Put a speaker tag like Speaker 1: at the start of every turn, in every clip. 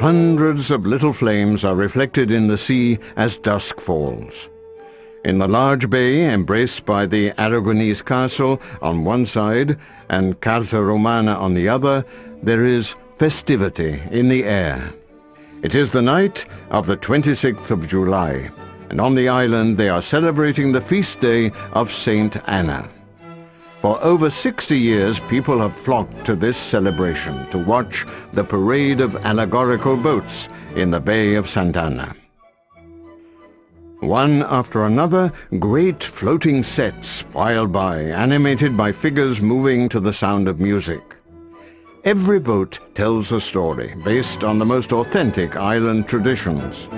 Speaker 1: Hundreds of little flames are reflected in the sea as dusk falls. In the large bay embraced by the Aragonese castle on one side and Carta Romana on the other, there is festivity in the air. It is the night of the 26th of July, and on the island they are celebrating the feast day of Saint Anna. For over 60 years, people have flocked to this celebration to watch the parade of allegorical boats in the Bay of Sant'Anna. One after another, great floating sets file by, animated by figures moving to the sound of music. Every boat tells a story based on the most authentic island traditions.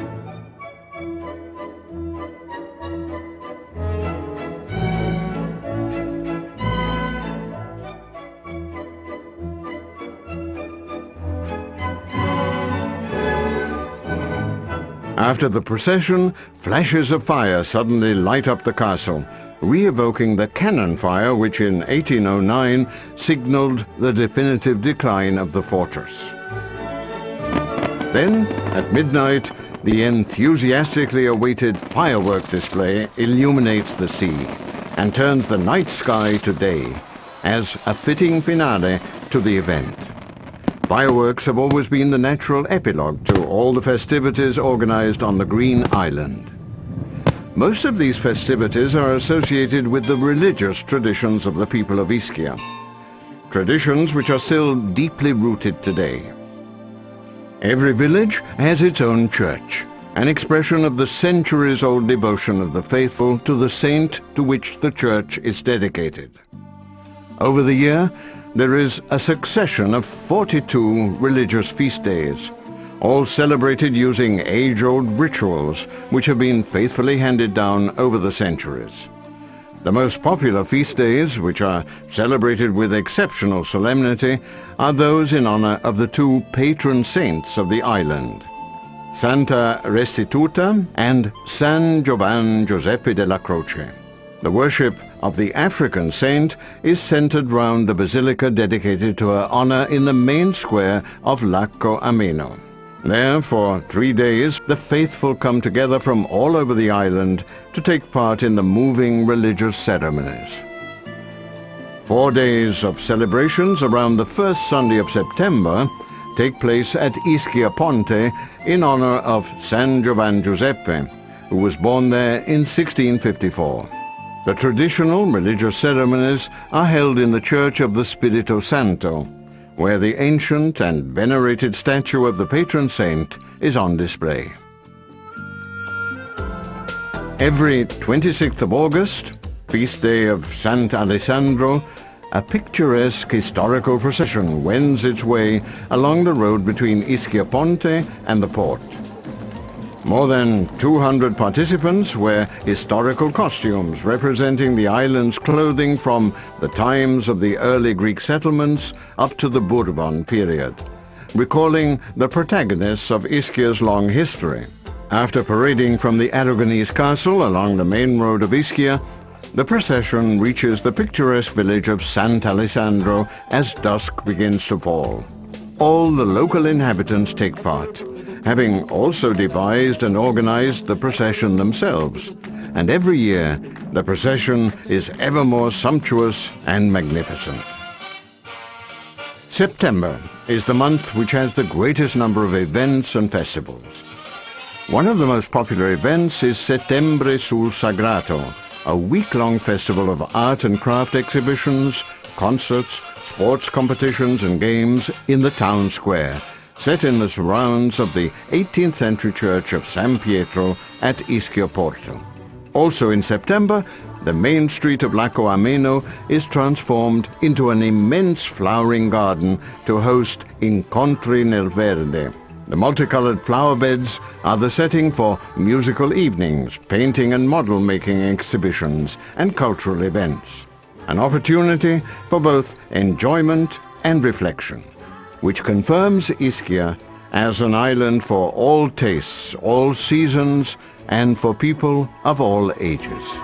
Speaker 1: After the procession, flashes of fire suddenly light up the castle, re-evoking the cannon fire which in 1809 signaled the definitive decline of the fortress. Then, at midnight, the enthusiastically awaited firework display illuminates the sea and turns the night sky to day as a fitting finale to the event. Fireworks have always been the natural epilogue to all the festivities organized on the Green Island. Most of these festivities are associated with the religious traditions of the people of Ischia, traditions which are still deeply rooted today. Every village has its own church, an expression of the centuries-old devotion of the faithful to the saint to which the church is dedicated. Over the year, there is a succession of 42 religious feast days, all celebrated using age-old rituals which have been faithfully handed down over the centuries. The most popular feast days, which are celebrated with exceptional solemnity, are those in honor of the two patron saints of the island, Santa Restituta and San Giovan Giuseppe della Croce. The worship of the African saint is centered round the basilica dedicated to her honor in the main square of Lacco Ameno. There, for three days, the faithful come together from all over the island to take part in the moving religious ceremonies. Four days of celebrations around the first Sunday of September take place at Ischia Ponte in honor of San Giovan Giuseppe, who was born there in 1654. The traditional religious ceremonies are held in the Church of the Spirito Santo, where the ancient and venerated statue of the patron saint is on display. Every 26th of August, feast day of Sant'Alessandro, a picturesque historical procession wends its way along the road between Ischia Ponte and the port. More than 200 participants wear historical costumes representing the island's clothing from the times of the early Greek settlements up to the Bourbon period, recalling the protagonists of Ischia's long history. After parading from the Aragonese castle along the main road of Ischia, the procession reaches the picturesque village of Sant'Alessandro as dusk begins to fall. All the local inhabitants take part having also devised and organized the procession themselves. And every year, the procession is ever more sumptuous and magnificent. September is the month which has the greatest number of events and festivals. One of the most popular events is Settembre sul Sagrato, a week-long festival of art and craft exhibitions, concerts, sports competitions and games in the town square, set in the surrounds of the 18th century church of San Pietro at Ischia Porto. Also in September, the main street of Lacco Ameno is transformed into an immense flowering garden to host Incontri nel Verde. The multicolored flower beds are the setting for musical evenings, painting and model making exhibitions, and cultural events. An opportunity for both enjoyment and reflection which confirms Ischia as an island for all tastes, all seasons, and for people of all ages.